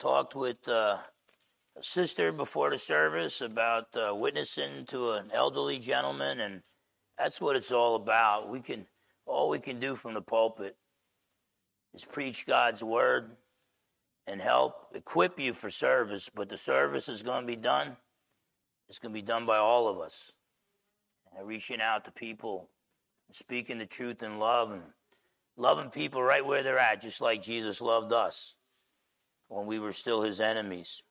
talked with uh, a sister before the service about uh, witnessing to an elderly gentleman, and that's what it's all about. We can all we can do from the pulpit is preach God's word and help equip you for service, but the service is going to be done. It's going to be done by all of us. And reaching out to people, speaking the truth in love, and loving people right where they're at, just like Jesus loved us when we were still his enemies.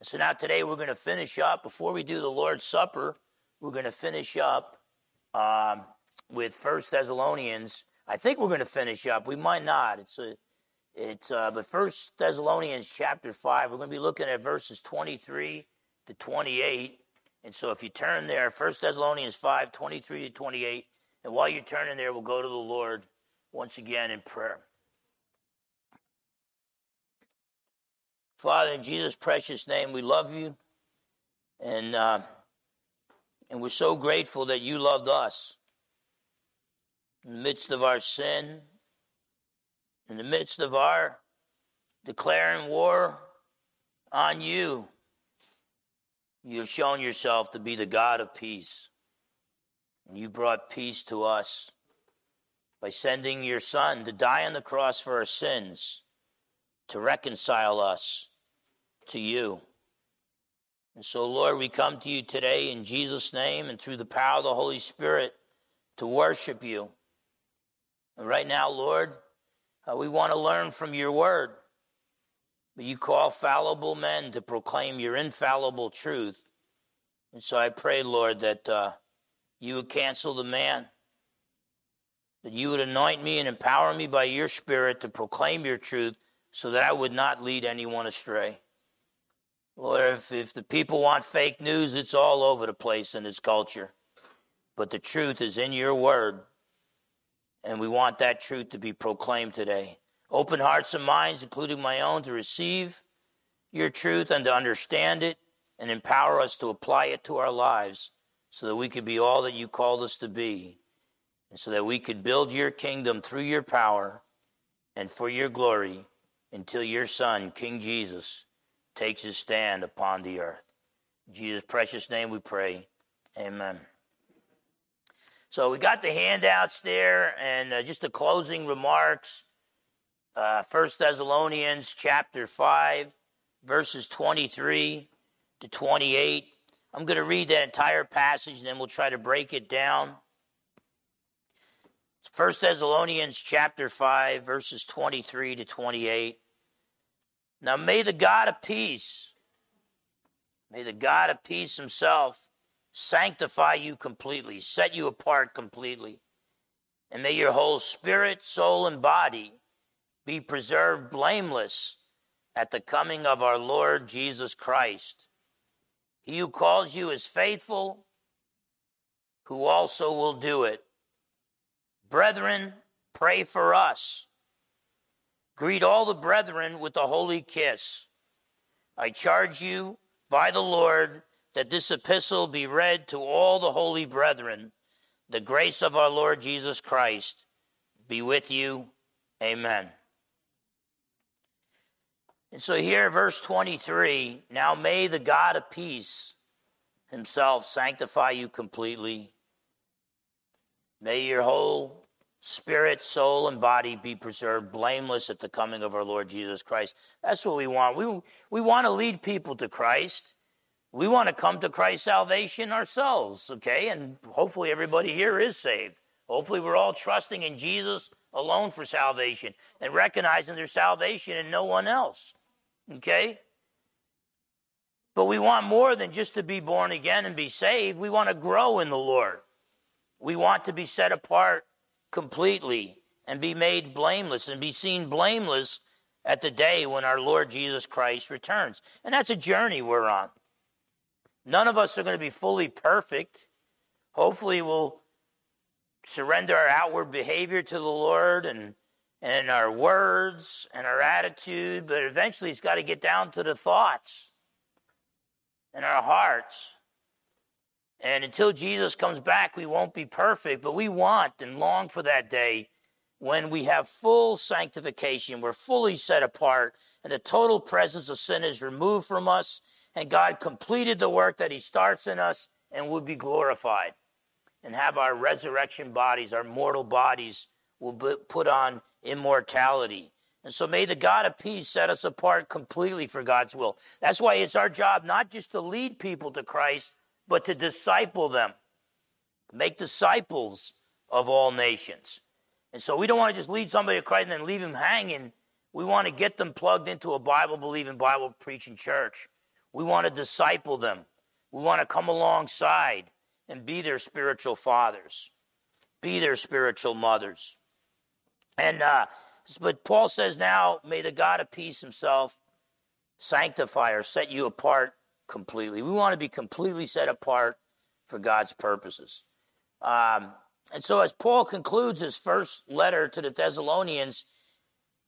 And so now today we're going to finish up. Before we do the Lord's Supper, we're going to finish up um, with First Thessalonians. I think we're going to finish up. We might not. It's a, it's uh, but First Thessalonians chapter five. We're going to be looking at verses twenty-three to twenty-eight. And so if you turn there, First Thessalonians 5, 23 to 28, and while you're turning there, we'll go to the Lord once again in prayer. Father, in Jesus' precious name, we love you, and uh, and we're so grateful that you loved us in the midst of our sin, in the midst of our declaring war on you. You have shown yourself to be the God of peace, and you brought peace to us by sending your Son to die on the cross for our sins, to reconcile us to you. And so, Lord, we come to you today in Jesus' name and through the power of the Holy Spirit to worship you. And right now, Lord, uh, we want to learn from your word. But you call fallible men to proclaim your infallible truth. And so I pray, Lord, that uh, you would cancel the man that you would anoint me and empower me by your Spirit to proclaim your truth so that I would not lead anyone astray. Lord, if, if the people want fake news, it's all over the place in this culture. But the truth is in your word, and we want that truth to be proclaimed today. Open hearts and minds, including my own, to receive your truth and to understand it and empower us to apply it to our lives so that we could be all that you called us to be and so that we could build your kingdom through your power and for your glory until your Son, King Jesus, takes his stand upon the earth. In Jesus' precious name we pray. Amen. So we got the handouts there, and uh, just the closing remarks. Uh, First Thessalonians chapter five, verses twenty-three to twenty-eight. I'm going to read that entire passage, and then we'll try to break it down. First Thessalonians chapter 5 verses 23 to 28. Now may the God of peace may the God of peace himself sanctify you completely, set you apart completely. And may your whole spirit, soul and body be preserved blameless at the coming of our Lord Jesus Christ. He who calls you is faithful, who also will do it. Brethren, pray for us. Greet all the brethren with a holy kiss. I charge you by the Lord that this epistle be read to all the holy brethren. The grace of our Lord Jesus Christ be with you. Amen. And so here, verse 23 now may the God of peace himself sanctify you completely. May your whole spirit, soul, and body be preserved blameless at the coming of our Lord Jesus Christ. That's what we want. We, we want to lead people to Christ. We want to come to Christ's salvation ourselves, okay? And hopefully everybody here is saved. Hopefully we're all trusting in Jesus alone for salvation and recognizing their salvation in no one else, okay? But we want more than just to be born again and be saved. We want to grow in the Lord. We want to be set apart completely and be made blameless and be seen blameless at the day when our Lord Jesus Christ returns. And that's a journey we're on. None of us are going to be fully perfect. Hopefully, we'll surrender our outward behavior to the Lord and, and our words and our attitude, but eventually it's got to get down to the thoughts and our hearts. And until Jesus comes back, we won't be perfect, but we want and long for that day when we have full sanctification, we're fully set apart, and the total presence of sin is removed from us, and God completed the work that He starts in us and will be glorified and have our resurrection bodies, our mortal bodies, will be put on immortality. And so may the God of peace set us apart completely for God's will. That's why it's our job not just to lead people to Christ, but to disciple them, make disciples of all nations. And so we don't want to just lead somebody to Christ and then leave them hanging. We want to get them plugged into a Bible believing, Bible preaching church. We want to disciple them. We want to come alongside and be their spiritual fathers, be their spiritual mothers. And uh, but Paul says now, may the God of peace himself sanctify or set you apart completely. We want to be completely set apart for God's purposes. Um, and so, as Paul concludes his first letter to the Thessalonians,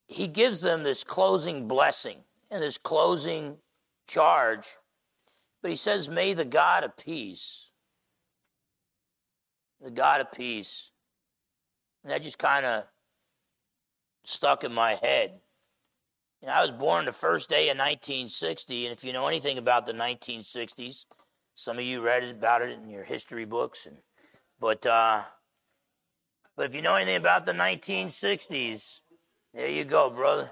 he gives them this closing blessing and this closing charge. But he says, May the God of peace, the God of peace, and that just kind of stuck in my head. You know, I was born the first day of 1960, and if you know anything about the 1960s, some of you read about it in your history books, and but uh, but if you know anything about the 1960s, there you go, brother.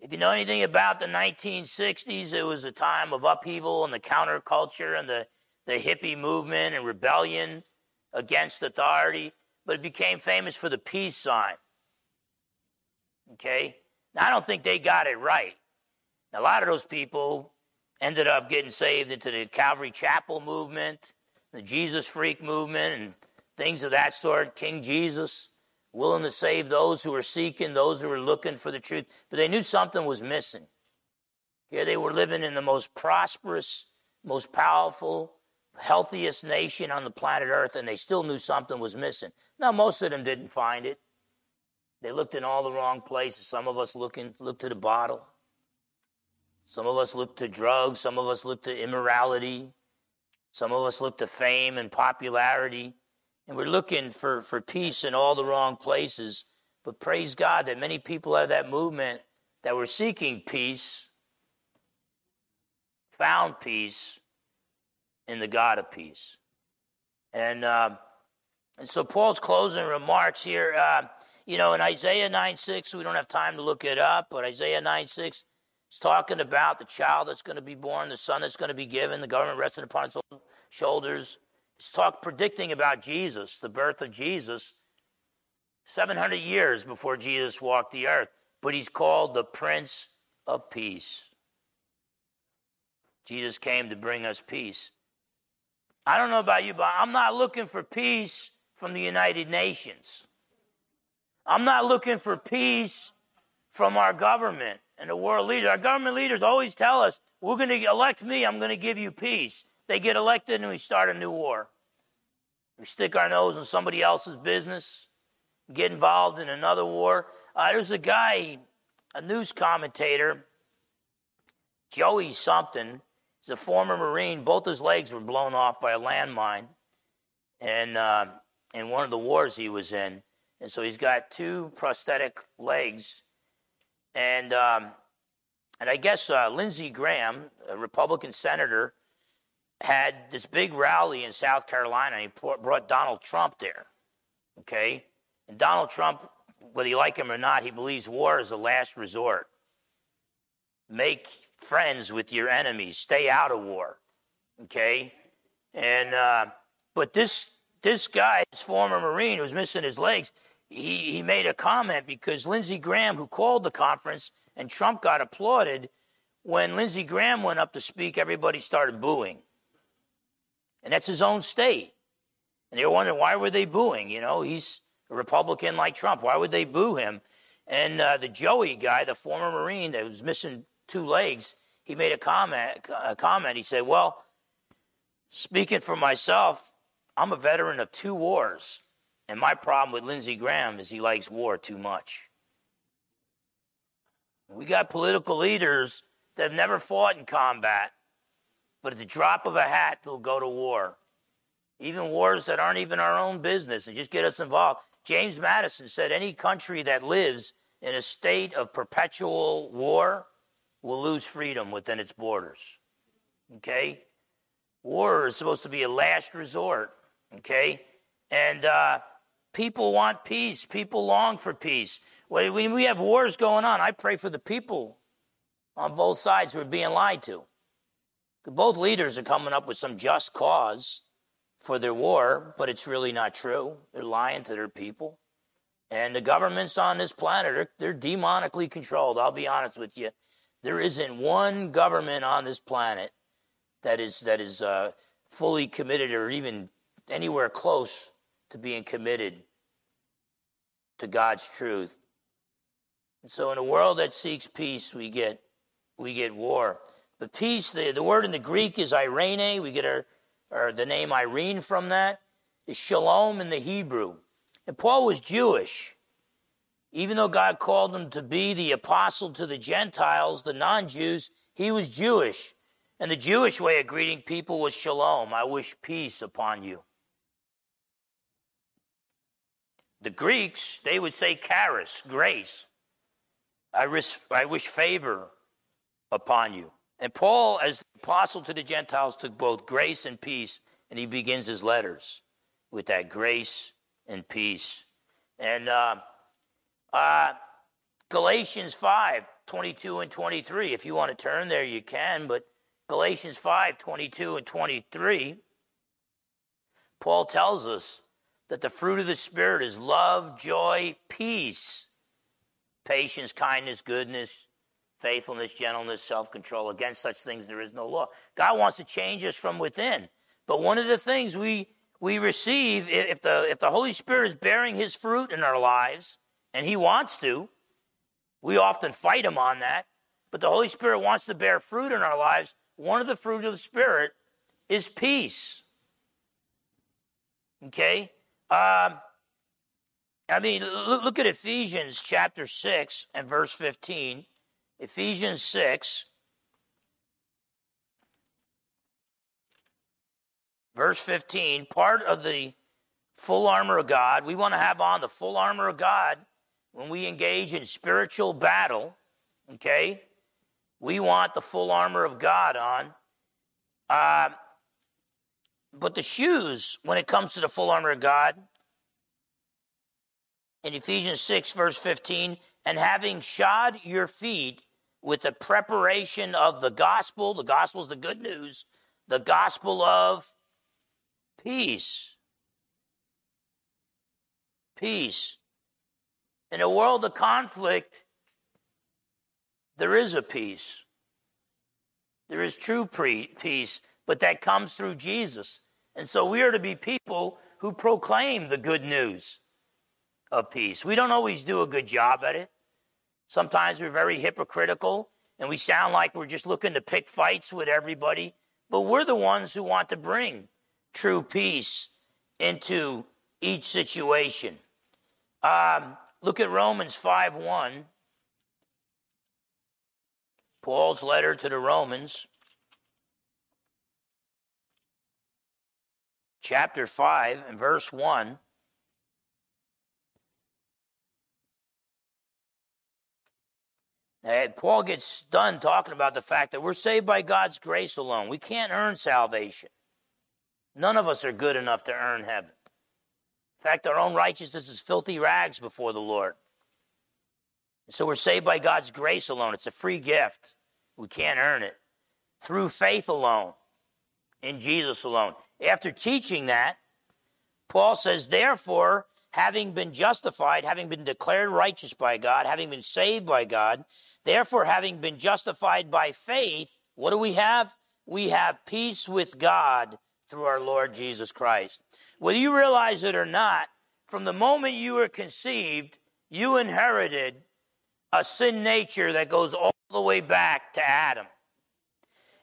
If you know anything about the 1960s, it was a time of upheaval and the counterculture and the, the hippie movement and rebellion against authority, but it became famous for the peace sign. Okay? I don't think they got it right. A lot of those people ended up getting saved into the Calvary Chapel movement, the Jesus Freak movement, and things of that sort, King Jesus, willing to save those who were seeking, those who were looking for the truth. But they knew something was missing. Here they were living in the most prosperous, most powerful, healthiest nation on the planet Earth, and they still knew something was missing. Now, most of them didn't find it. They looked in all the wrong places. Some of us looking looked to the bottle. Some of us looked to drugs. Some of us looked to immorality. Some of us looked to fame and popularity. And we're looking for, for peace in all the wrong places. But praise God that many people out of that movement that were seeking peace found peace in the God of peace. And, uh, and so Paul's closing remarks here, uh, you know, in Isaiah 9 6, we don't have time to look it up, but Isaiah 9 6 is talking about the child that's going to be born, the son that's going to be given, the government resting upon its shoulders. It's talk predicting about Jesus, the birth of Jesus, 700 years before Jesus walked the earth. But he's called the Prince of Peace. Jesus came to bring us peace. I don't know about you, but I'm not looking for peace from the United Nations. I'm not looking for peace from our government and the world leaders. Our government leaders always tell us, we're going to elect me, I'm going to give you peace. They get elected and we start a new war. We stick our nose in somebody else's business, get involved in another war. Uh, there's a guy, a news commentator, Joey something. He's a former Marine. Both his legs were blown off by a landmine, and uh, in one of the wars he was in. And so he's got two prosthetic legs. And um, and I guess uh, Lindsey Graham, a Republican senator, had this big rally in South Carolina. He brought Donald Trump there. Okay? And Donald Trump, whether you like him or not, he believes war is a last resort. Make friends with your enemies, stay out of war. Okay? And, uh, but this, this guy, this former Marine who's missing his legs, he, he made a comment because Lindsey Graham, who called the conference, and Trump got applauded, when Lindsey Graham went up to speak, everybody started booing. And that's his own state. And they were wondering, why were they booing? You know, he's a Republican like Trump. Why would they boo him? And uh, the Joey guy, the former Marine that was missing two legs, he made a comment. A comment. He said, "Well, speaking for myself, I'm a veteran of two wars. And my problem with Lindsey Graham is he likes war too much. We got political leaders that have never fought in combat, but at the drop of a hat, they'll go to war. Even wars that aren't even our own business and just get us involved. James Madison said any country that lives in a state of perpetual war will lose freedom within its borders. Okay? War is supposed to be a last resort. Okay? And uh, people want peace. People long for peace. When we have wars going on, I pray for the people on both sides who are being lied to. Both leaders are coming up with some just cause for their war, but it's really not true. They're lying to their people. And the governments on this planet, are, they're demonically controlled. I'll be honest with you. There isn't one government on this planet that is, that is uh, fully committed or even anywhere close to being committed to God's truth. And so in a world that seeks peace, we get, we get war. But peace, the, the word in the Greek is irene. We get our, our, the name Irene from that. Is shalom in the Hebrew. And Paul was Jewish. Even though God called him to be the apostle to the Gentiles, the non Jews, he was Jewish. And the Jewish way of greeting people was shalom. I wish peace upon you. The Greeks, they would say charis, grace. I wish, I wish favor upon you. And Paul, as the apostle to the Gentiles, took both grace and peace, and he begins his letters with that grace and peace. And uh, uh, Galatians 5 22 and 23, if you want to turn there, you can, but Galatians 5 22 and 23, Paul tells us that the fruit of the Spirit is love, joy, peace, patience, kindness, goodness, faithfulness, gentleness, self control. Against such things there is no law. God wants to change us from within. But one of the things we, we receive, if the, if the Holy Spirit is bearing his fruit in our lives, and he wants to, we often fight him on that, but the Holy Spirit wants to bear fruit in our lives. One of the fruit of the Spirit is peace. Okay? Um, I mean, look, at Ephesians chapter 6 and verse 15. Ephesians 6, verse 15, part of the full armor of God. We want to have on the full armor of God when we engage in spiritual battle, okay? We want the full armor of God on. Uh, but the shoes, when it comes to the full armor of God, in Ephesians 6, verse 15, and having shod your feet with the preparation of the gospel, the gospel is the good news, the gospel of peace. Peace. In a world of conflict, there is a peace. There is true peace, but that comes through Jesus. And so we are to be people who proclaim the good news of peace. We don't always do a good job at it. Sometimes we're very hypocritical and we sound like we're just looking to pick fights with everybody, but we're the ones who want to bring true peace into each situation. Um, look at Romans 5 1. Paul's letter to the Romans. Chapter 5 and verse 1. And Paul gets done talking about the fact that we're saved by God's grace alone. We can't earn salvation. None of us are good enough to earn heaven. In fact, our own righteousness is filthy rags before the Lord. So we're saved by God's grace alone. It's a free gift. We can't earn it. Through faith alone, in Jesus alone. After teaching that, Paul says, Therefore, having been justified, having been declared righteous by God, having been saved by God, therefore, having been justified by faith, what do we have? We have peace with God through our Lord Jesus Christ. Whether you realize it or not, from the moment you were conceived, you inherited a sin nature that goes all the way back to Adam.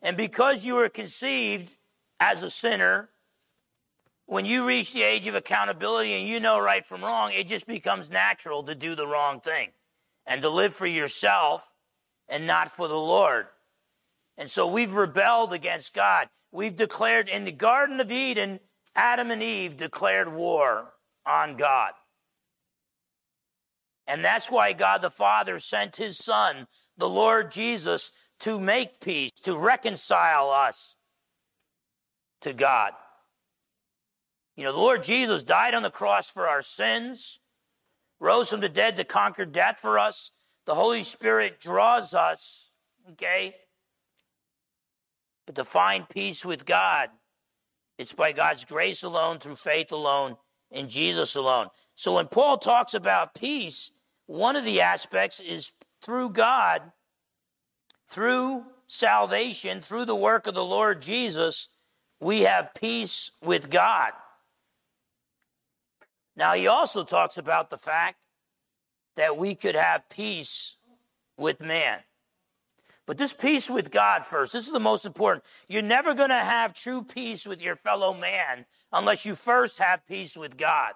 And because you were conceived as a sinner, when you reach the age of accountability and you know right from wrong, it just becomes natural to do the wrong thing and to live for yourself and not for the Lord. And so we've rebelled against God. We've declared in the Garden of Eden, Adam and Eve declared war on God. And that's why God the Father sent his Son, the Lord Jesus, to make peace, to reconcile us to God. You know, the Lord Jesus died on the cross for our sins, rose from the dead to conquer death for us. The Holy Spirit draws us, okay? But to find peace with God, it's by God's grace alone, through faith alone, in Jesus alone. So when Paul talks about peace, one of the aspects is through God, through salvation, through the work of the Lord Jesus, we have peace with God. Now, he also talks about the fact that we could have peace with man. But this peace with God first, this is the most important. You're never going to have true peace with your fellow man unless you first have peace with God.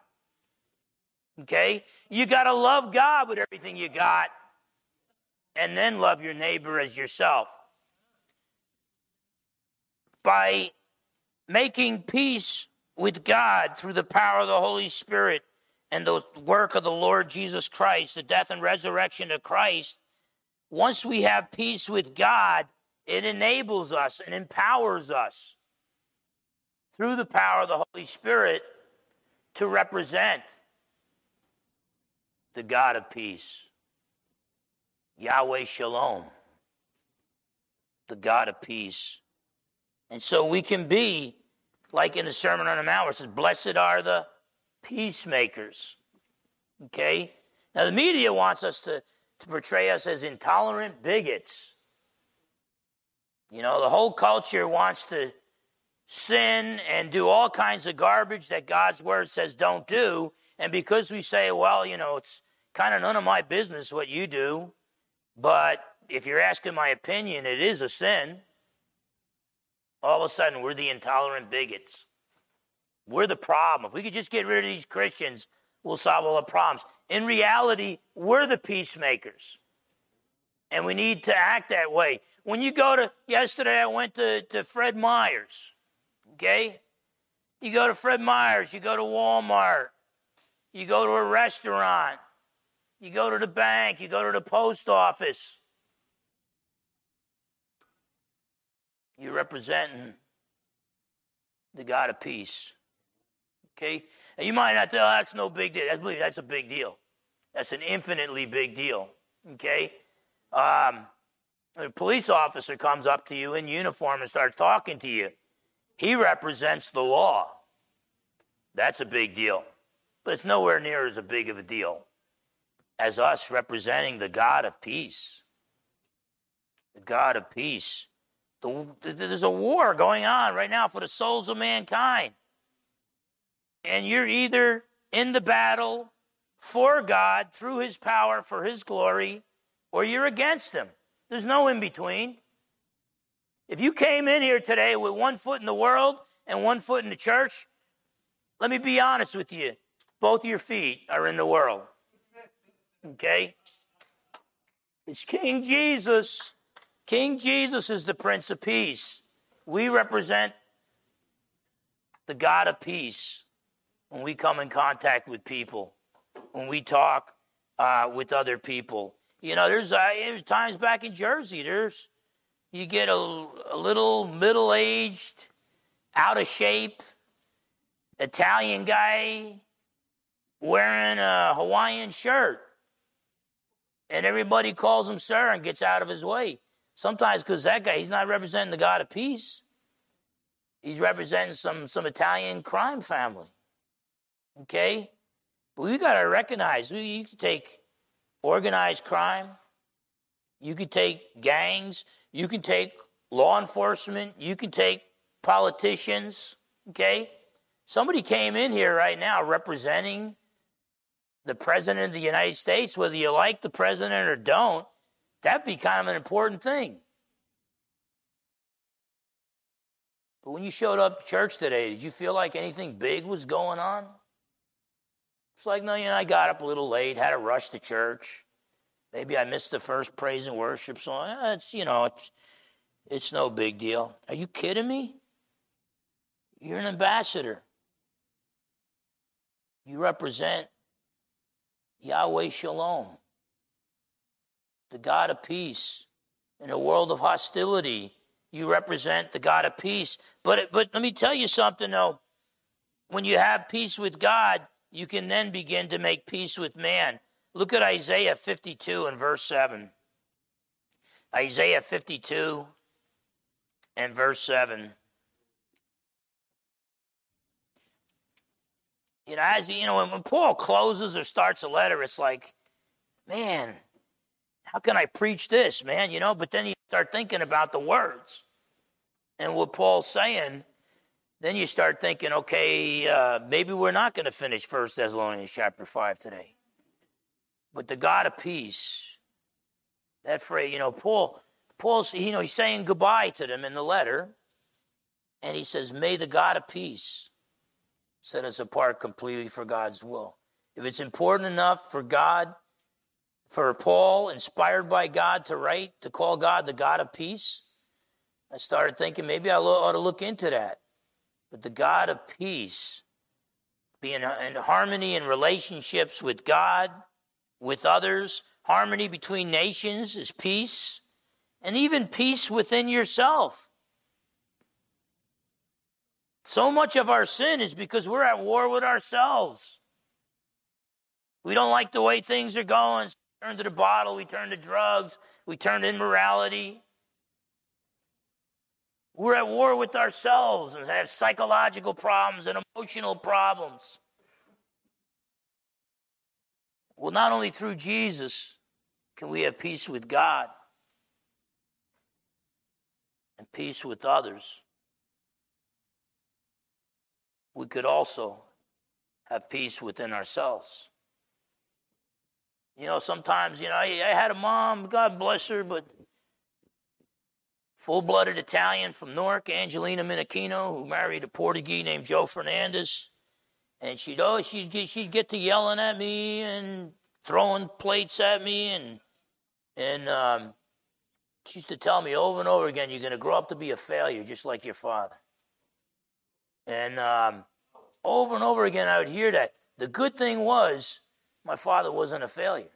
Okay? You got to love God with everything you got and then love your neighbor as yourself. By making peace with God through the power of the Holy Spirit and the work of the Lord Jesus Christ, the death and resurrection of Christ, once we have peace with God, it enables us and empowers us through the power of the Holy Spirit to represent the God of peace. Yahweh Shalom, the God of peace. And so we can be like in the Sermon on the Mount where it says, Blessed are the peacemakers. Okay? Now, the media wants us to, to portray us as intolerant bigots. You know, the whole culture wants to sin and do all kinds of garbage that God's word says don't do. And because we say, well, you know, it's kind of none of my business what you do, but if you're asking my opinion, it is a sin all of a sudden we're the intolerant bigots. We're the problem. If we could just get rid of these Christians, we'll solve all the problems. In reality, we're the peacemakers. And we need to act that way. When you go to, yesterday I went to, to Fred Meyer's, okay? You go to Fred Meyer's, you go to Walmart, you go to a restaurant, you go to the bank, you go to the post office. You're representing the God of peace. Okay? And you might not tell, oh, that's no big deal. That's, that's a big deal. That's an infinitely big deal. Okay? Um, a police officer comes up to you in uniform and starts talking to you. He represents the law. That's a big deal. But it's nowhere near as big of a deal as us representing the God of peace. The God of peace. The, there's a war going on right now for the souls of mankind. And you're either in the battle for God through his power, for his glory, or you're against him. There's no in between. If you came in here today with one foot in the world and one foot in the church, let me be honest with you. Both your feet are in the world. Okay? It's King Jesus King Jesus is the Prince of Peace. We represent the God of peace when we come in contact with people, when we talk uh, with other people. You know, there's, uh, times back in Jersey, there's you get a, a little middle aged, out of shape Italian guy wearing a Hawaiian shirt. And everybody calls him sir and gets out of his way. Sometimes because that guy, he's not representing the God of peace. He's representing some, some Italian crime family. Okay? But we got to recognize we, you can take organized crime, you can take gangs, you can take law enforcement, you can take politicians. Okay? Somebody came in here right now representing the President of the United States, whether you like the President or don't. That'd be kind of an important thing. But when you showed up to church today, did you feel like anything big was going on? It's like, no, you know, I got up a little late, had to rush to church. Maybe I missed the first praise and worship song. Eh, it's, you know, it's, it's no big deal. Are you kidding me? You're an ambassador. You represent Yahweh Shalom, the God of peace. In a world of hostility, you represent the God of peace. But, but let me tell you something, though. When you have peace with God, you can then begin to make peace with man. Look at Isaiah 52 and verse 7. Isaiah 52 and verse 7. You know, as you know, when Paul closes or starts a letter, it's like, man, how can I preach this, man? You know, but then you start thinking about the words and what Paul's saying. Then you start thinking, okay, uh, maybe we're not going to finish First Thessalonians chapter five today. But the God of peace, that phrase, you know, Paul, Paul's, you know, he's saying goodbye to them in the letter, and he says, "May the God of peace set us apart completely for God's will." If it's important enough for God, for Paul, inspired by God, to write to call God the God of peace, I started thinking maybe I ought to look into that. But the God of peace, being in harmony in relationships with God with others, harmony between nations is peace, and even peace within yourself. So much of our sin is because we're at war with ourselves. We don't like the way things are going. Turn to the bottle, we turn to drugs, we turn to immorality. We're at war with ourselves and have psychological problems and emotional problems. Well, not only through Jesus can we have peace with God and peace with others, we could also have peace within ourselves. You know, sometimes, you know, I, I had a mom, God bless her, but full blooded Italian from Newark, Angelina Minichino, who married a Portuguese named Joe Fernandez. And she'd always she'd get, she'd get to yelling at me and throwing plates at me and and um, she used to tell me over and over again, "You're going to grow up to be a failure, just like your father." And um, over and over again, I would hear that. The good thing was, my father wasn't a failure.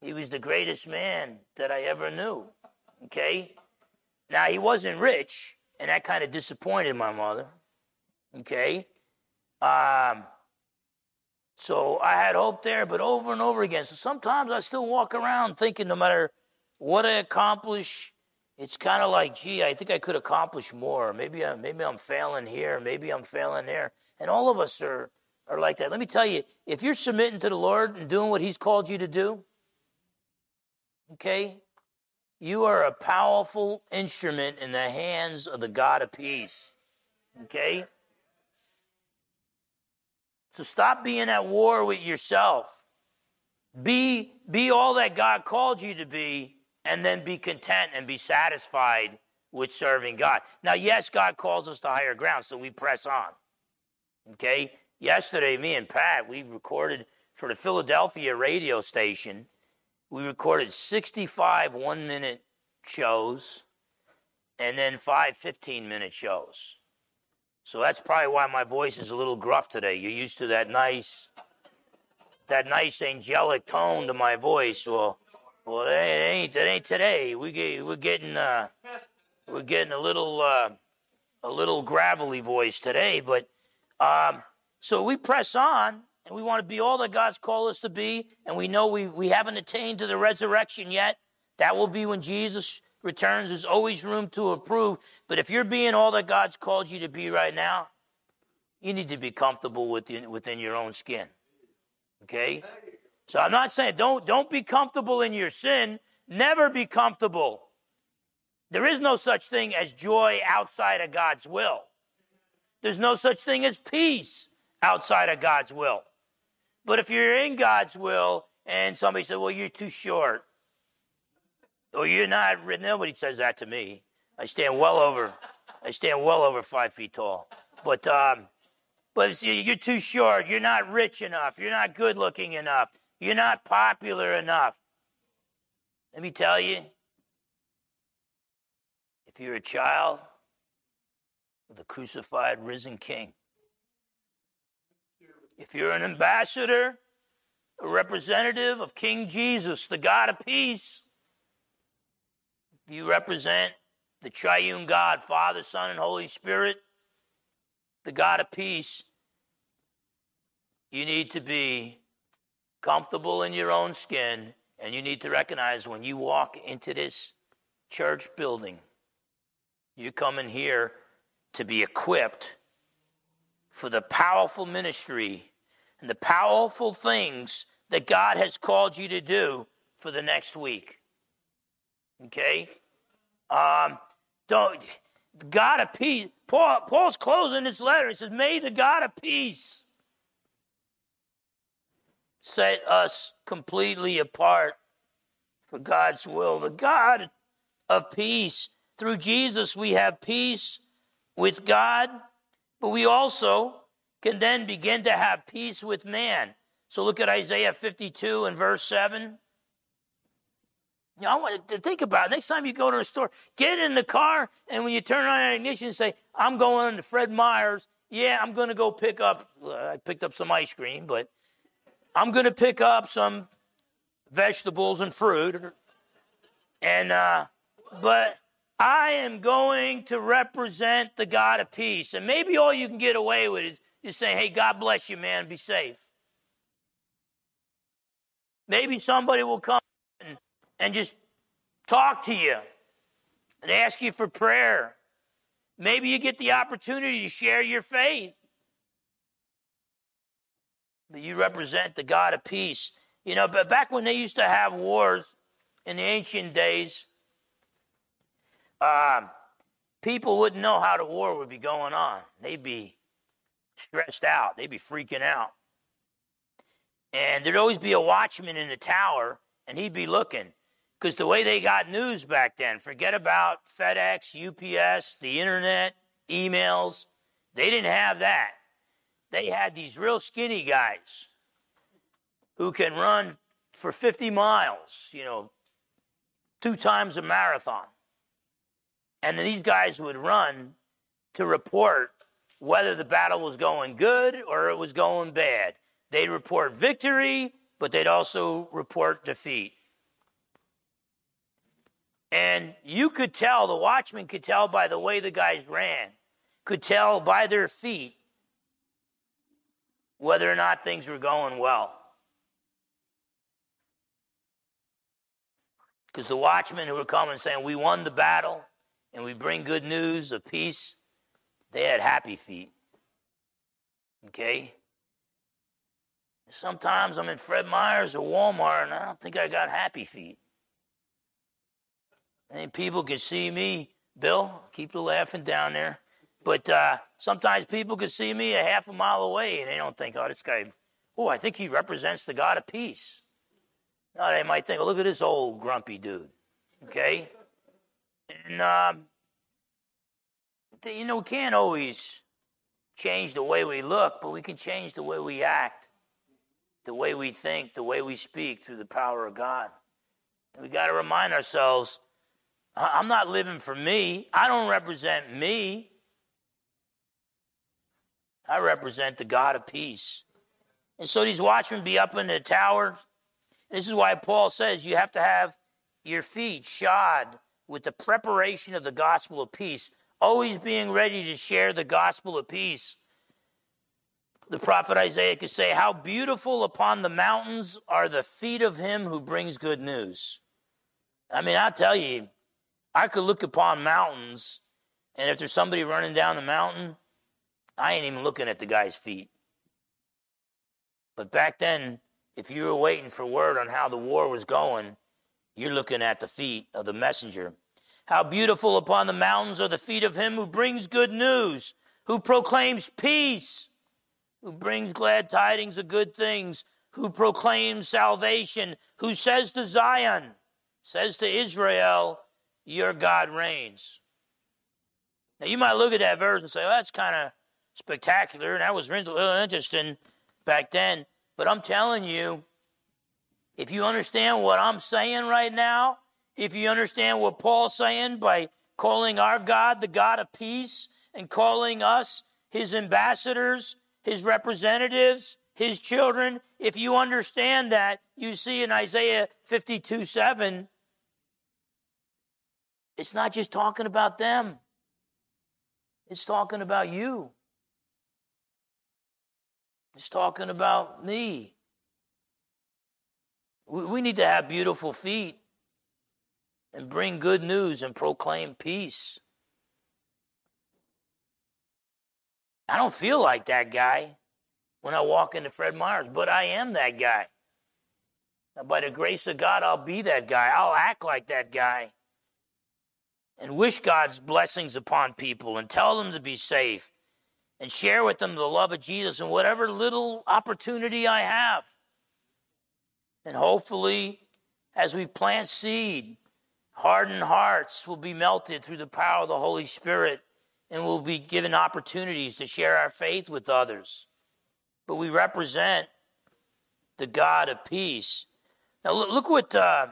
He was the greatest man that I ever knew. Okay? Now, he wasn't rich, and that kind of disappointed my mother. Okay? Um, so I had hope there, but over and over again. So sometimes I still walk around thinking no matter what I accomplish, it's kind of like, gee, I think I could accomplish more. Maybe, I, maybe I'm failing here. Maybe I'm failing there. And all of us are, are like that. Let me tell you, if you're submitting to the Lord and doing what He's called you to do, okay, you are a powerful instrument in the hands of the God of peace. Okay? So stop being at war with yourself. Be, be all that God called you to be, and then be content and be satisfied with serving God. Now, yes, God calls us to higher ground, so we press on. Okay? Yesterday, me and Pat, we recorded for the Philadelphia radio station, we recorded 65 one minute shows and then five 15 minute shows. So that's probably why my voice is a little gruff today. You're used to that nice, that nice angelic tone to my voice. Well, well, it ain't, it ain't today. We get, we're getting, uh, we're getting a little, uh, a little gravelly voice today. But um, so we press on, and we want to be all that God's called us to be. And we know we we haven't attained to the resurrection yet. That will be when Jesus returns, there's always room to improve. But if you're being all that God's called you to be right now, you need to be comfortable within, within your own skin. Okay? So I'm not saying don't, don't be comfortable in your sin. Never be comfortable. There is no such thing as joy outside of God's will. There's no such thing as peace outside of God's will. But if you're in God's will and somebody said, well, you're too short, Oh, you're not. Nobody says that to me. I stand well over. I stand well over five feet tall. But um, but you're too short. You're not rich enough. You're not good looking enough. You're not popular enough. Let me tell you, if you're a child of the crucified, risen King, if you're an ambassador a representative of King Jesus, the God of peace. You represent the triune God, Father, Son, and Holy Spirit, the God of peace, you need to be comfortable in your own skin, and you need to recognize when you walk into this church building, you come in here to be equipped for the powerful ministry and the powerful things that God has called you to do for the next week. Okay? Um, don't God of peace. Paul, Paul's closing this letter. He says, May the God of peace set us completely apart for God's will. The God of peace. Through Jesus, we have peace with God, but we also can then begin to have peace with man. So look at Isaiah 52 and verse 7. You know, I want to think about it. Next time you go to a store, get in the car, and when you turn on the ignition, say, I'm going to Fred Meyer's. Yeah, I'm going to go pick up, I picked up some ice cream, but I'm going to pick up some vegetables and fruit. And, uh, but I am going to represent the God of peace. And maybe all you can get away with is, is say, hey, God bless you, man, be safe. Maybe somebody will come and, and just talk to you and ask you for prayer. Maybe you get the opportunity to share your faith. But you represent the God of peace. You know, but back when they used to have wars in the ancient days, um, people wouldn't know how the war would be going on. They'd be stressed out, they'd be freaking out. And there'd always be a watchman in the tower, and he'd be looking. Because the way they got news back then, forget about FedEx, UPS, the internet, emails, they didn't have that. They had these real skinny guys who can run for 50 miles, you know, two times a marathon. And then these guys would run to report whether the battle was going good or it was going bad. They'd report victory, but they'd also report defeat. And you could tell, the watchman could tell by the way the guys ran, could tell by their feet whether or not things were going well. Because the watchmen who were coming saying, We won the battle, and we bring good news of peace, they had happy feet. Okay? Sometimes I'm in Fred Meyer's or Walmart and I don't think I got happy feet. And people can see me, Bill, keep the laughing down there. But uh, sometimes people can see me a half a mile away and they don't think, oh, this guy, oh, I think he represents the God of peace. No, they might think, look at this old grumpy dude. Okay? And, um, you know, we can't always change the way we look, but we can change the way we act, the way we think, the way we speak through the power of God. We got to remind ourselves I'm not living for me, I don't represent me. I represent the God of peace. And so these watchmen be up in the tower. This is why Paul says you have to have your feet shod with the preparation of the gospel of peace, always being ready to share the gospel of peace. The prophet Isaiah could say, How beautiful upon the mountains are the feet of him who brings good news. I mean, I'll tell you, I could look upon mountains, and if there's somebody running down the mountain, I ain't even looking at the guy's feet. But back then, if you were waiting for word on how the war was going, you're looking at the feet of the messenger. How beautiful upon the mountains are the feet of him who brings good news, who proclaims peace, who brings glad tidings of good things, who proclaims salvation, who says to Zion, says to Israel, Your God reigns. Now you might look at that verse and say, well, that's kind of spectacular, and that was really interesting back then. But I'm telling you, if you understand what I'm saying right now, if you understand what Paul's saying by calling our God the God of peace and calling us his ambassadors, his representatives, his children, if you understand that, you see in Isaiah 52 7, it's not just talking about them, it's talking about you. It's talking about me. We, we need to have beautiful feet and bring good news and proclaim peace. I don't feel like that guy when I walk into Fred Meyer's, but I am that guy. Now, by the grace of God, I'll be that guy. I'll act like that guy and wish God's blessings upon people and tell them to be safe and share with them the love of Jesus and whatever little opportunity I have. And hopefully, as we plant seed, hardened hearts will be melted through the power of the Holy Spirit and we'll be given opportunities to share our faith with others. But we represent the God of peace. Now, look what uh,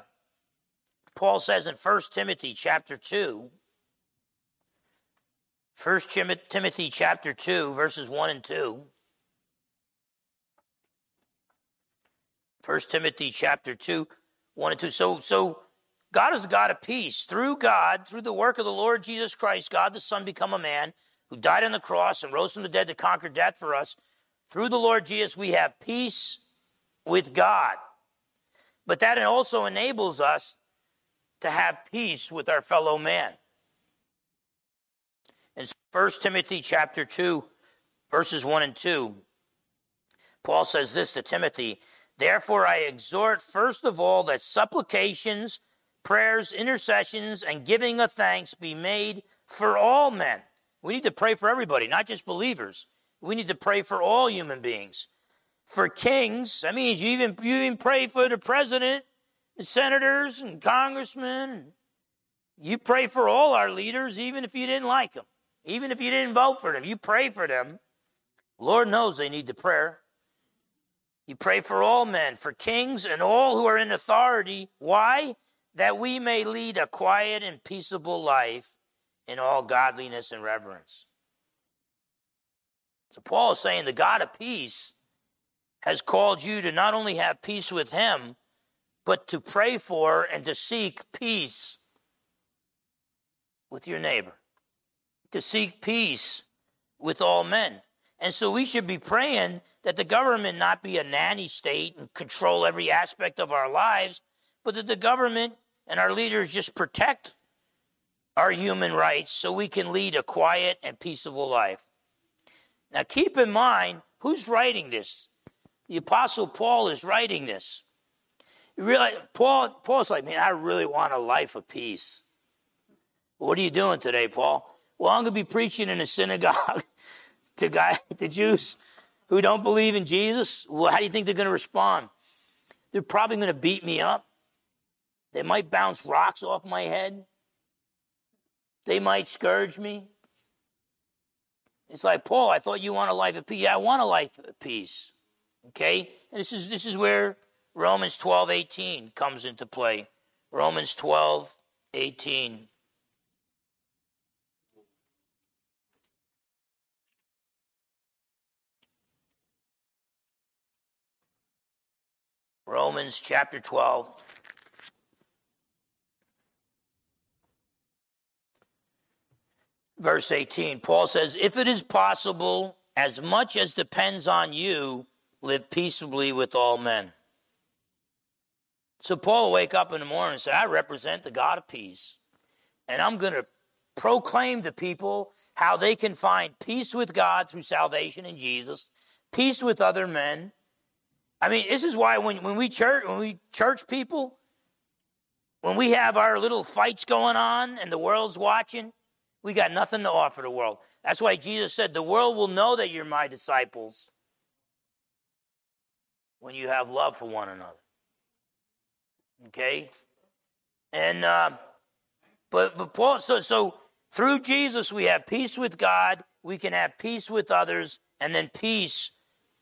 Paul says in 1 Timothy chapter 2. 1 Timothy chapter 2, verses 1 and 2. 1 Timothy chapter 2, 1 and 2. So, so God is the God of peace. Through God, through the work of the Lord Jesus Christ, God the Son become a man who died on the cross and rose from the dead to conquer death for us. Through the Lord Jesus, we have peace with God. But that also enables us to have peace with our fellow man. In 1 Timothy chapter 2, verses 1 and 2, Paul says this to Timothy Therefore, I exhort first of all that supplications, prayers, intercessions, and giving of thanks be made for all men. We need to pray for everybody, not just believers. We need to pray for all human beings. For kings, that means you even, you even pray for the president, the senators, and congressmen. You pray for all our leaders, even if you didn't like them, even if you didn't vote for them. You pray for them. Lord knows they need the prayer. You pray for all men, for kings and all who are in authority. Why? That we may lead a quiet and peaceable life in all godliness and reverence. So, Paul is saying the God of peace has called you to not only have peace with him, but to pray for and to seek peace with your neighbor, to seek peace with all men. And so we should be praying that the government not be a nanny state and control every aspect of our lives, but that the government and our leaders just protect our human rights so we can lead a quiet and peaceable life. Now, keep in mind who's writing this. The Apostle Paul is writing this. You realize, Paul, Paul's like, man, I really want a life of peace. What are you doing today, Paul? Well, I'm going to be preaching in a synagogue to guy, to Jews who don't believe in Jesus. Well, how do you think they're going to respond? They're probably going to beat me up. They might bounce rocks off my head. They might scourge me. It's like, Paul, I thought you want a life of peace. Yeah, I want a life of peace. Okay? And this is this is where Romans 12, 18 comes into play. Romans 12, 18. Romans chapter 12. Verse 18, Paul says, If it is possible, as much as depends on you, live peaceably with all men. So Paul will wake up in the morning and say, I represent the God of peace. And I'm going to proclaim to people how they can find peace with God through salvation in Jesus, peace with other men. I mean, this is why when, when we church when we church people, when we have our little fights going on and the world's watching, we got nothing to offer the world. That's why Jesus said, The world will know that you're my disciples when you have love for one another. Okay? And, uh, but, but Paul, so, so through Jesus, we have peace with God, we can have peace with others, and then peace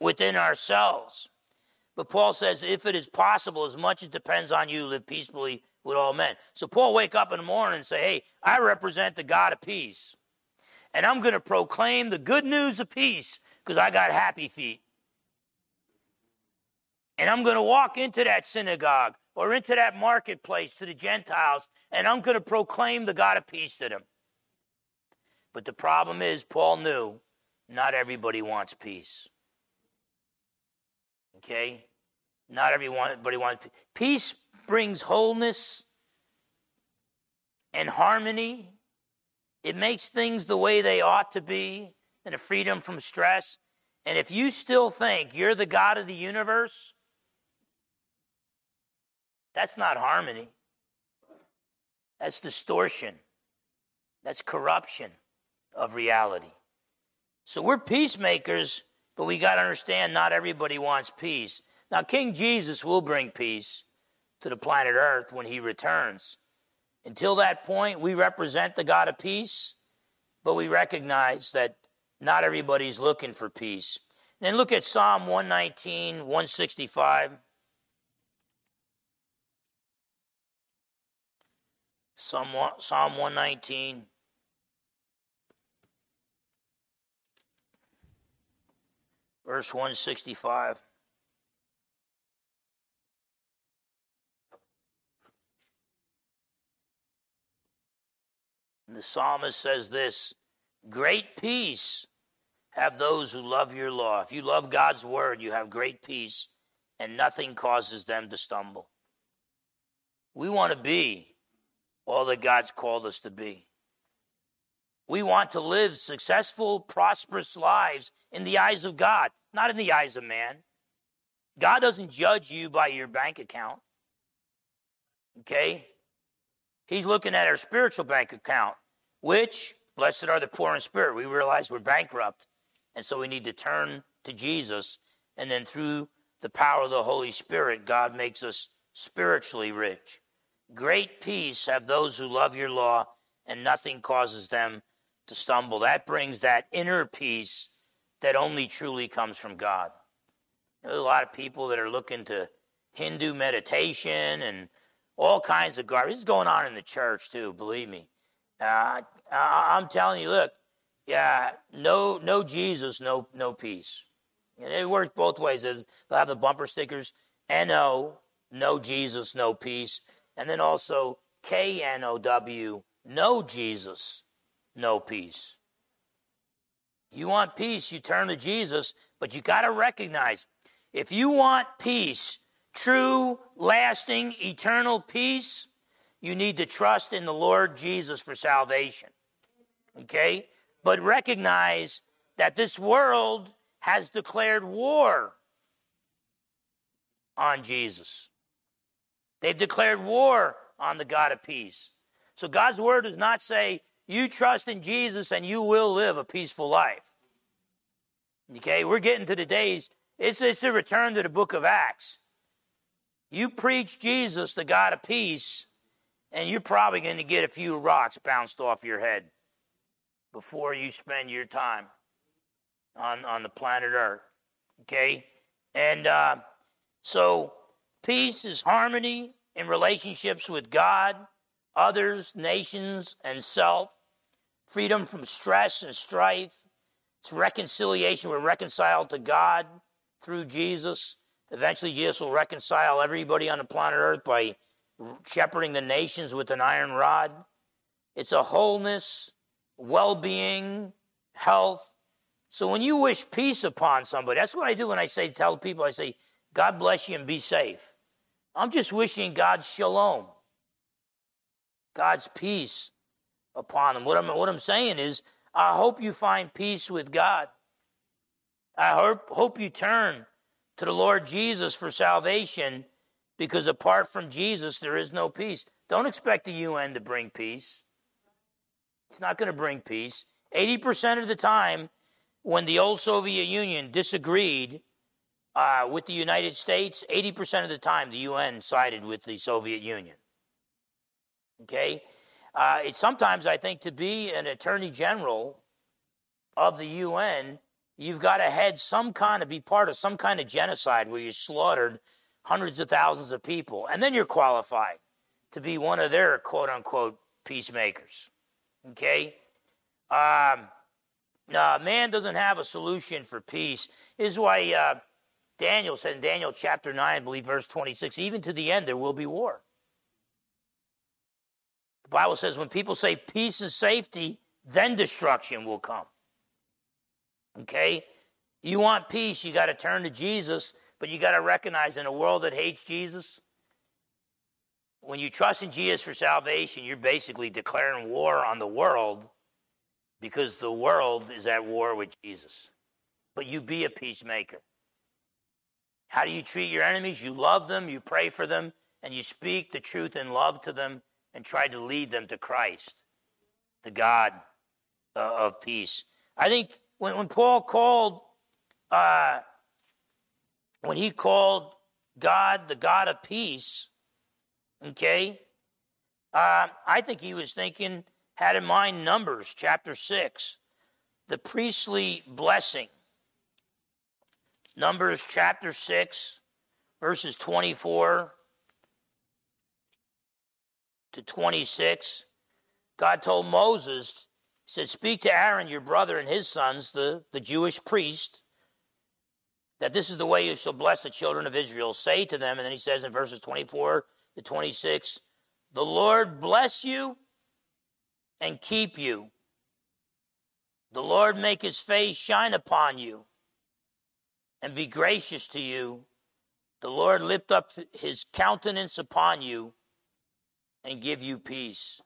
within ourselves. But Paul says, if it is possible, as much as depends on you, live peacefully with all men. So Paul wake up in the morning and say, "Hey, I represent the God of peace, and I'm going to proclaim the good news of peace because I got happy feet." And I'm going to walk into that synagogue or into that marketplace to the Gentiles, and I'm going to proclaim the God of peace to them. But the problem is, Paul knew not everybody wants peace. Okay? Not everybody wants peace. Peace brings wholeness and harmony. It makes things the way they ought to be and a freedom from stress. And if you still think you're the God of the universe, that's not harmony. That's distortion. That's corruption of reality. So we're peacemakers, but we got to understand not everybody wants peace. Now, King Jesus will bring peace to the planet Earth when he returns. Until that point, we represent the God of peace, but we recognize that not everybody's looking for peace. And then look at Psalm 119, 165. Psalm 119. Verse 165. The psalmist says this Great peace have those who love your law. If you love God's word, you have great peace, and nothing causes them to stumble. We want to be all that God's called us to be. We want to live successful, prosperous lives in the eyes of God, not in the eyes of man. God doesn't judge you by your bank account. Okay? He's looking at our spiritual bank account, which, blessed are the poor in spirit. We realize we're bankrupt. And so we need to turn to Jesus. And then through the power of the Holy Spirit, God makes us spiritually rich. Great peace have those who love your law, and nothing causes them to stumble. That brings that inner peace that only truly comes from God. There's a lot of people that are looking to Hindu meditation and all kinds of garbage. This is going on in the church too, believe me. Uh, I'm telling you, look, yeah, no, no Jesus, no, no peace. And it works both ways. They'll have the bumper stickers, N-O, no Jesus, no peace. And then also K-N-O-W, no Jesus, no peace. You want peace, you turn to Jesus, but you got to recognize if you want peace, true, lasting, eternal peace, you need to trust in the Lord Jesus for salvation. Okay? But recognize that this world has declared war on Jesus. They've declared war on the God of peace. So God's word does not say, you trust in Jesus and you will live a peaceful life. Okay, we're getting to the days, it's, it's a return to the book of Acts. You preach Jesus, the God of peace, and you're probably going to get a few rocks bounced off your head before you spend your time on, on the planet Earth. Okay? And uh, so, peace is harmony in relationships with God, others, nations, and self freedom from stress and strife. It's reconciliation. We're reconciled to God through Jesus. Eventually, Jesus will reconcile everybody on the planet Earth by shepherding the nations with an iron rod. It's a wholeness, well being, health. So when you wish peace upon somebody, that's what I do when I say, tell people, I say, God bless you and be safe. I'm just wishing God's shalom, God's peace upon them. What I'm, what I'm saying is, I hope you find peace with God. I hope, hope you turn to the Lord Jesus for salvation because apart from Jesus, there is no peace. Don't expect the UN to bring peace. It's not going to bring peace. 80% of the time, when the old Soviet Union disagreed uh, with the United States, 80% of the time the UN sided with the Soviet Union. Okay? Uh, sometimes, I think, to be an attorney general of the UN, you've got to head some kind of, be part of some kind of genocide where you slaughtered hundreds of thousands of people. And then you're qualified to be one of their quote unquote peacemakers. Okay? Um, no, man doesn't have a solution for peace. This is why uh, Daniel said in Daniel chapter 9, I believe verse 26, even to the end there will be war. The Bible says when people say peace and safety, then destruction will come. Okay? You want peace, you got to turn to Jesus, but you got to recognize in a world that hates Jesus, when you trust in Jesus for salvation, you're basically declaring war on the world because the world is at war with Jesus. But you be a peacemaker. How do you treat your enemies? You love them, you pray for them, and you speak the truth in love to them and try to lead them to Christ, the God uh, of peace. I think when, when Paul called, uh, when he called God the God of peace, okay, uh, I think he was thinking, had in mind Numbers chapter 6, the priestly blessing Numbers chapter 6, verses 24 to 26. God told Moses, He said, Speak to Aaron, your brother, and his sons, the, the Jewish priest, that this is the way you shall bless the children of Israel. Say to them, and then he says in verses 24 to 26, The Lord bless you and keep you. The Lord make his face shine upon you and be gracious to you. The Lord lift up his countenance upon you and give you peace.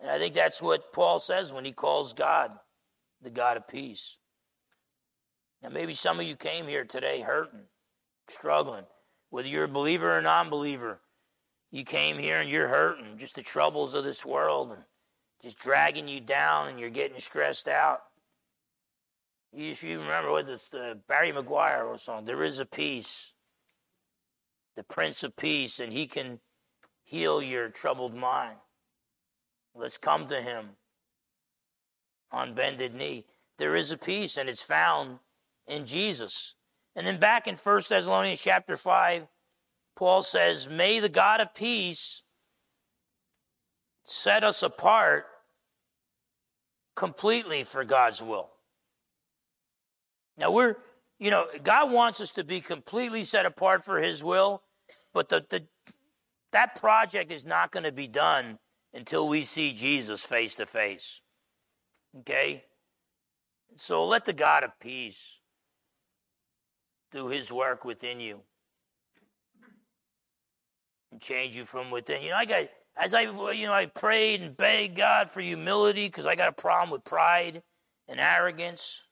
And I think that's what Paul says when he calls God the God of peace. Now, maybe some of you came here today hurting, struggling, whether you're a believer or non believer. You came here and you're hurting, just the troubles of this world and just dragging you down and you're getting stressed out. You should remember what this uh, Barry McGuire wrote song. There is a peace, the Prince of Peace, and He can heal your troubled mind. Let's come to Him on bended knee. There is a peace, and it's found in Jesus. And then back in 1 Thessalonians chapter 5, Paul says, May the God of peace set us apart completely for God's will. Now we're, you know, God wants us to be completely set apart for His will, but the, the that project is not going to be done until we see Jesus face to face. Okay? So let the God of peace do his work within you and change you from within. You know, I got as I you know I prayed and begged God for humility because I got a problem with pride and arrogance.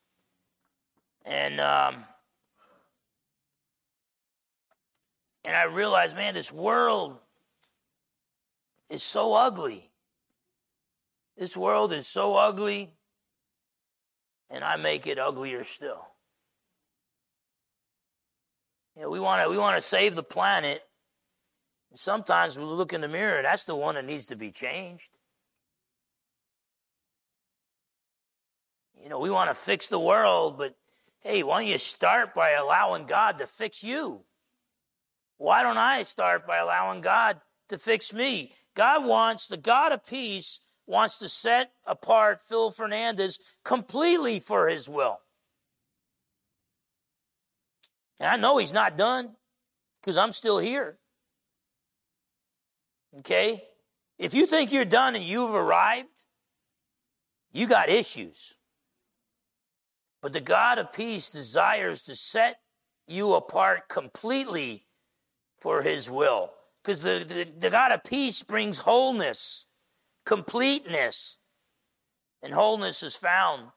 And um, and I realized, man, this world is so ugly. This world is so ugly, and I make it uglier still. You know, we want to we want to save the planet. And sometimes we look in the mirror, that's the one that needs to be changed. You know, we want to fix the world, but Hey, why don't you start by allowing God to fix you? Why don't I start by allowing God to fix me? God wants, the God of peace wants to set apart Phil Fernandez completely for his will. And I know he's not done because I'm still here. Okay? If you think you're done and you've arrived, you got issues. But the God of peace desires to set you apart completely for his will. Because the, the, the, God of peace brings wholeness, completeness. And wholeness is found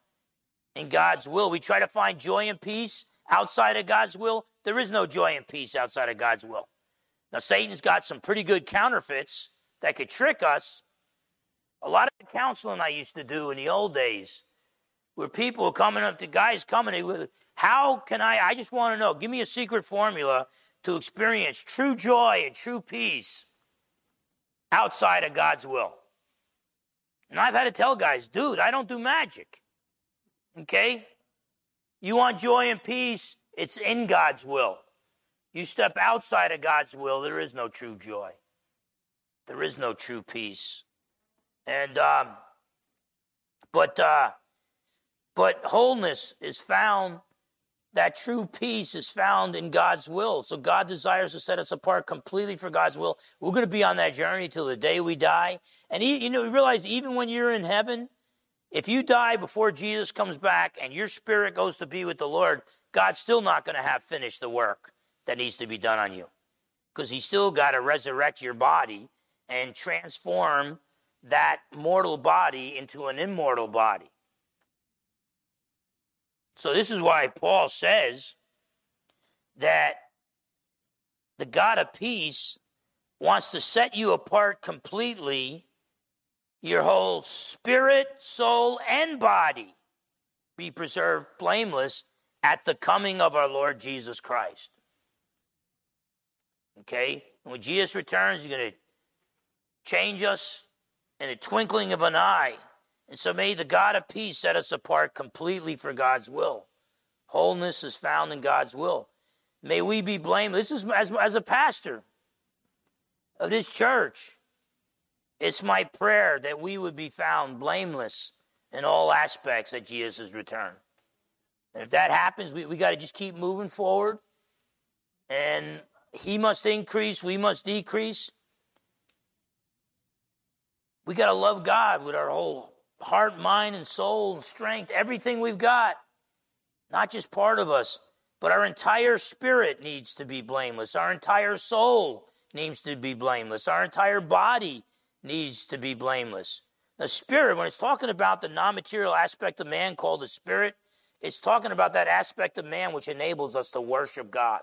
in God's will. We try to find joy and peace outside of God's will. There is no joy and peace outside of God's will. Now, Satan's got some pretty good counterfeits that could trick us. A lot of the counseling I used to do in the old days, where people coming up to guys coming with, how can I? I just want to know. Give me a secret formula to experience true joy and true peace outside of God's will. And I've had to tell guys, dude, I don't do magic. Okay? You want joy and peace? It's in God's will. You step outside of God's will, there is no true joy. There is no true peace. And, um, but, uh, but wholeness is found that true peace is found in God's will. So God desires to set us apart completely for God's will. We're going to be on that journey till the day we die. And he, you know, realize even when you're in heaven, if you die before Jesus comes back and your spirit goes to be with the Lord, God's still not going to have finished the work that needs to be done on you. Because he's still got to resurrect your body and transform that mortal body into an immortal body. So, this is why Paul says that the God of peace wants to set you apart completely, your whole spirit, soul, and body be preserved blameless at the coming of our Lord Jesus Christ. Okay? When Jesus returns, he's going to change us in a twinkling of an eye. And so may the God of peace set us apart completely for God's will. Wholeness is found in God's will. May we be blameless. This is as, as a pastor of this church. It's my prayer that we would be found blameless in all aspects at Jesus' return. And if that happens, we, we got to just keep moving forward. And he must increase, we must decrease. We got to love God with our whole heart, mind, and soul and strength, everything we've got. Not just part of us, but our entire spirit needs to be blameless. Our entire soul needs to be blameless. Our entire body needs to be blameless. The spirit, when it's talking about the non material aspect of man called the spirit, it's talking about that aspect of man which enables us to worship God.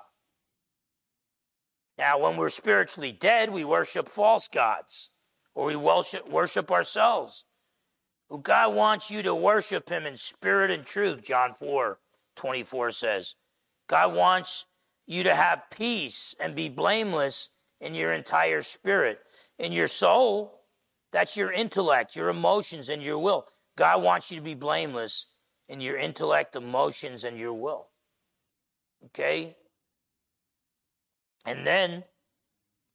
Now, when we're spiritually dead, we worship false gods or we worship, ourselves. Well, God wants you to worship Him in spirit and truth, John 4 24 says. God wants you to have peace and be blameless in your entire spirit. In your soul, that's your intellect, your emotions, and your will. God wants you to be blameless in your intellect, emotions, and your will. Okay? And then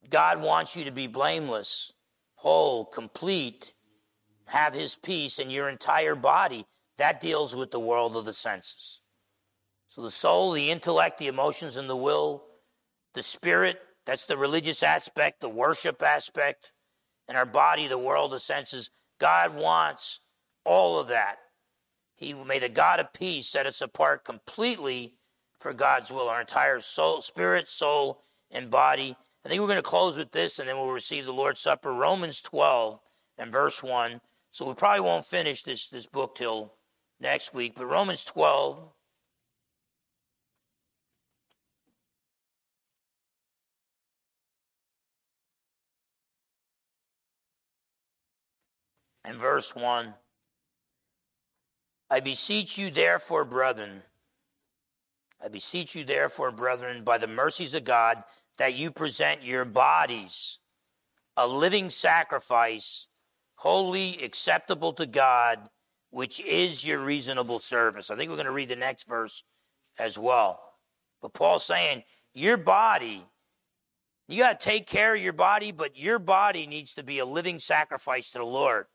God wants you to be blameless, whole, complete, have his peace in your entire body. That deals with the world of the senses. So the soul, the intellect, the emotions, and the will, the spirit, that's the religious aspect, the worship aspect, and our body, the world the senses. God wants all of that. He may the God of peace set us apart completely for God's will, our entire soul, spirit, soul, and body. I think we're going to close with this and then we'll receive the Lord's Supper. Romans 12 and verse 1. So we probably won't finish this, this book till next week, but Romans 12. And verse 1 I beseech you, therefore, brethren, I beseech you, therefore, brethren, by the mercies of God, that you present your bodies a living sacrifice holy, acceptable to God, which is your reasonable service. I think we're going to read the next verse as well. But Paul's saying, your body, you got to take care of your body, but your body needs to be a living sacrifice to the Lord.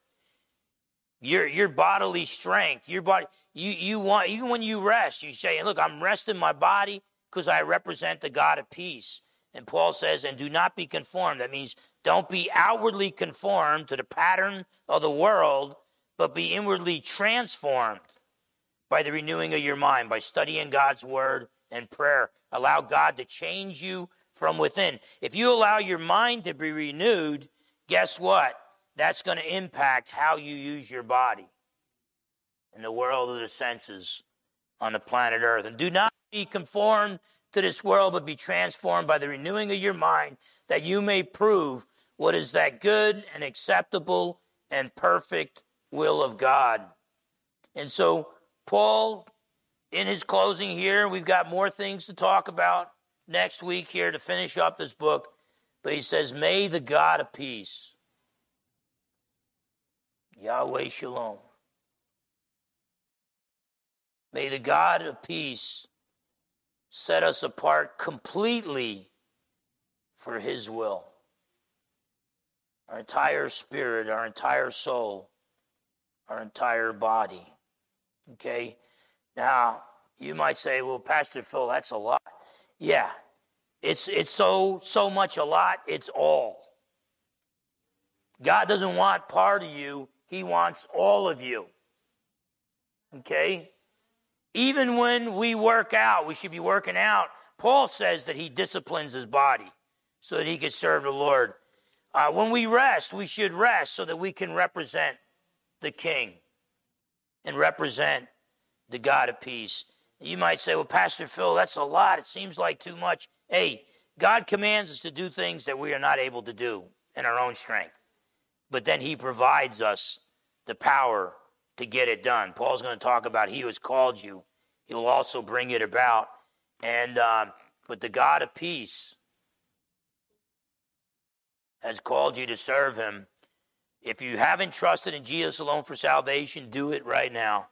Your your bodily strength, your body, you you want even when you rest, you say, "Look, I'm resting my body because I represent the God of peace." And Paul says, "And do not be conformed." That means don't be outwardly conformed to the pattern of the world, but be inwardly transformed by the renewing of your mind, by studying God's word and prayer. Allow God to change you from within. If you allow your mind to be renewed, guess what? That's going to impact how you use your body in the world of the senses on the planet Earth. And do not be conformed to this world, but be transformed by the renewing of your mind, that you may prove what is that good and acceptable and perfect will of God. And so, Paul, in his closing here, we've got more things to talk about next week here to finish up this book. But he says, May the God of peace, Yahweh Shalom, may the God of peace set us apart completely for his will our entire spirit, our entire soul, our entire body. Okay? Now, You might say, well, Pastor Phil, that's a lot. Yeah, it's, it's so, so much a lot, it's all. God doesn't want part of you, He wants all of you. Okay? Even when we work out, we should be working out. Paul says that he disciplines his body so that he can serve the Lord. Uh, when we rest, we should rest so that we can represent the King and represent the God of peace. You might say, well, Pastor Phil, that's a lot. It seems like too much. Hey, God commands us to do things that we are not able to do in our own strength. But then He provides us the power to get it done. Paul's going to talk about He who has called you, He will also bring it about. And, um, but the God of peace has called you to serve Him. If you haven't trusted in Jesus alone for salvation, do it right now.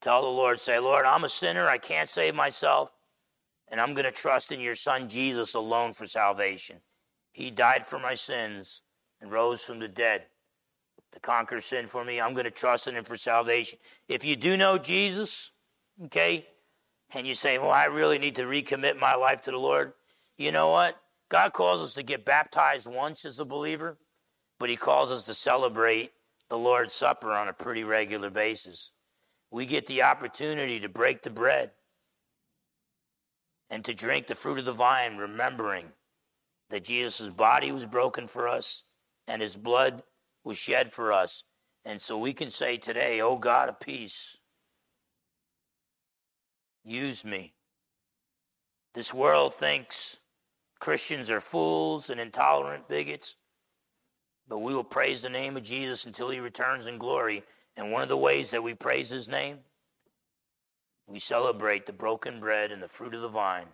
Tell the Lord, say, Lord, I'm a sinner. I can't save myself. And I'm going to trust in your Son Jesus alone for salvation. He died for my sins and rose from the dead to conquer sin for me. I'm going to trust in him for salvation. If you do know Jesus, okay, and you say, well, I really need to recommit my life to the Lord, you know what? God calls us to get baptized once as a believer, but he calls us to celebrate the Lord's Supper on a pretty regular basis. We get the opportunity to break the bread and to drink the fruit of the vine, remembering that Jesus' body was broken for us and his blood was shed for us. And so we can say today, Oh God of peace, use me. This world thinks Christians are fools and intolerant bigots, but we will praise the name of Jesus until he returns in glory. And one of the ways that we praise his name we celebrate the broken bread and the fruit of the vine.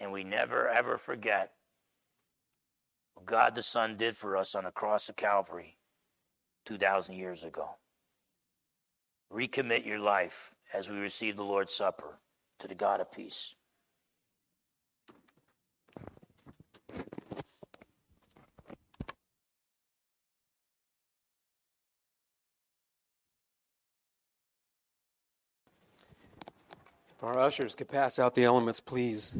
And we never, ever forget God the Son did for us on the cross of Calvary 2,000 years ago. Recommit your life as we receive the Lord's Supper to the God of peace. Our ushers could pass out the elements, please.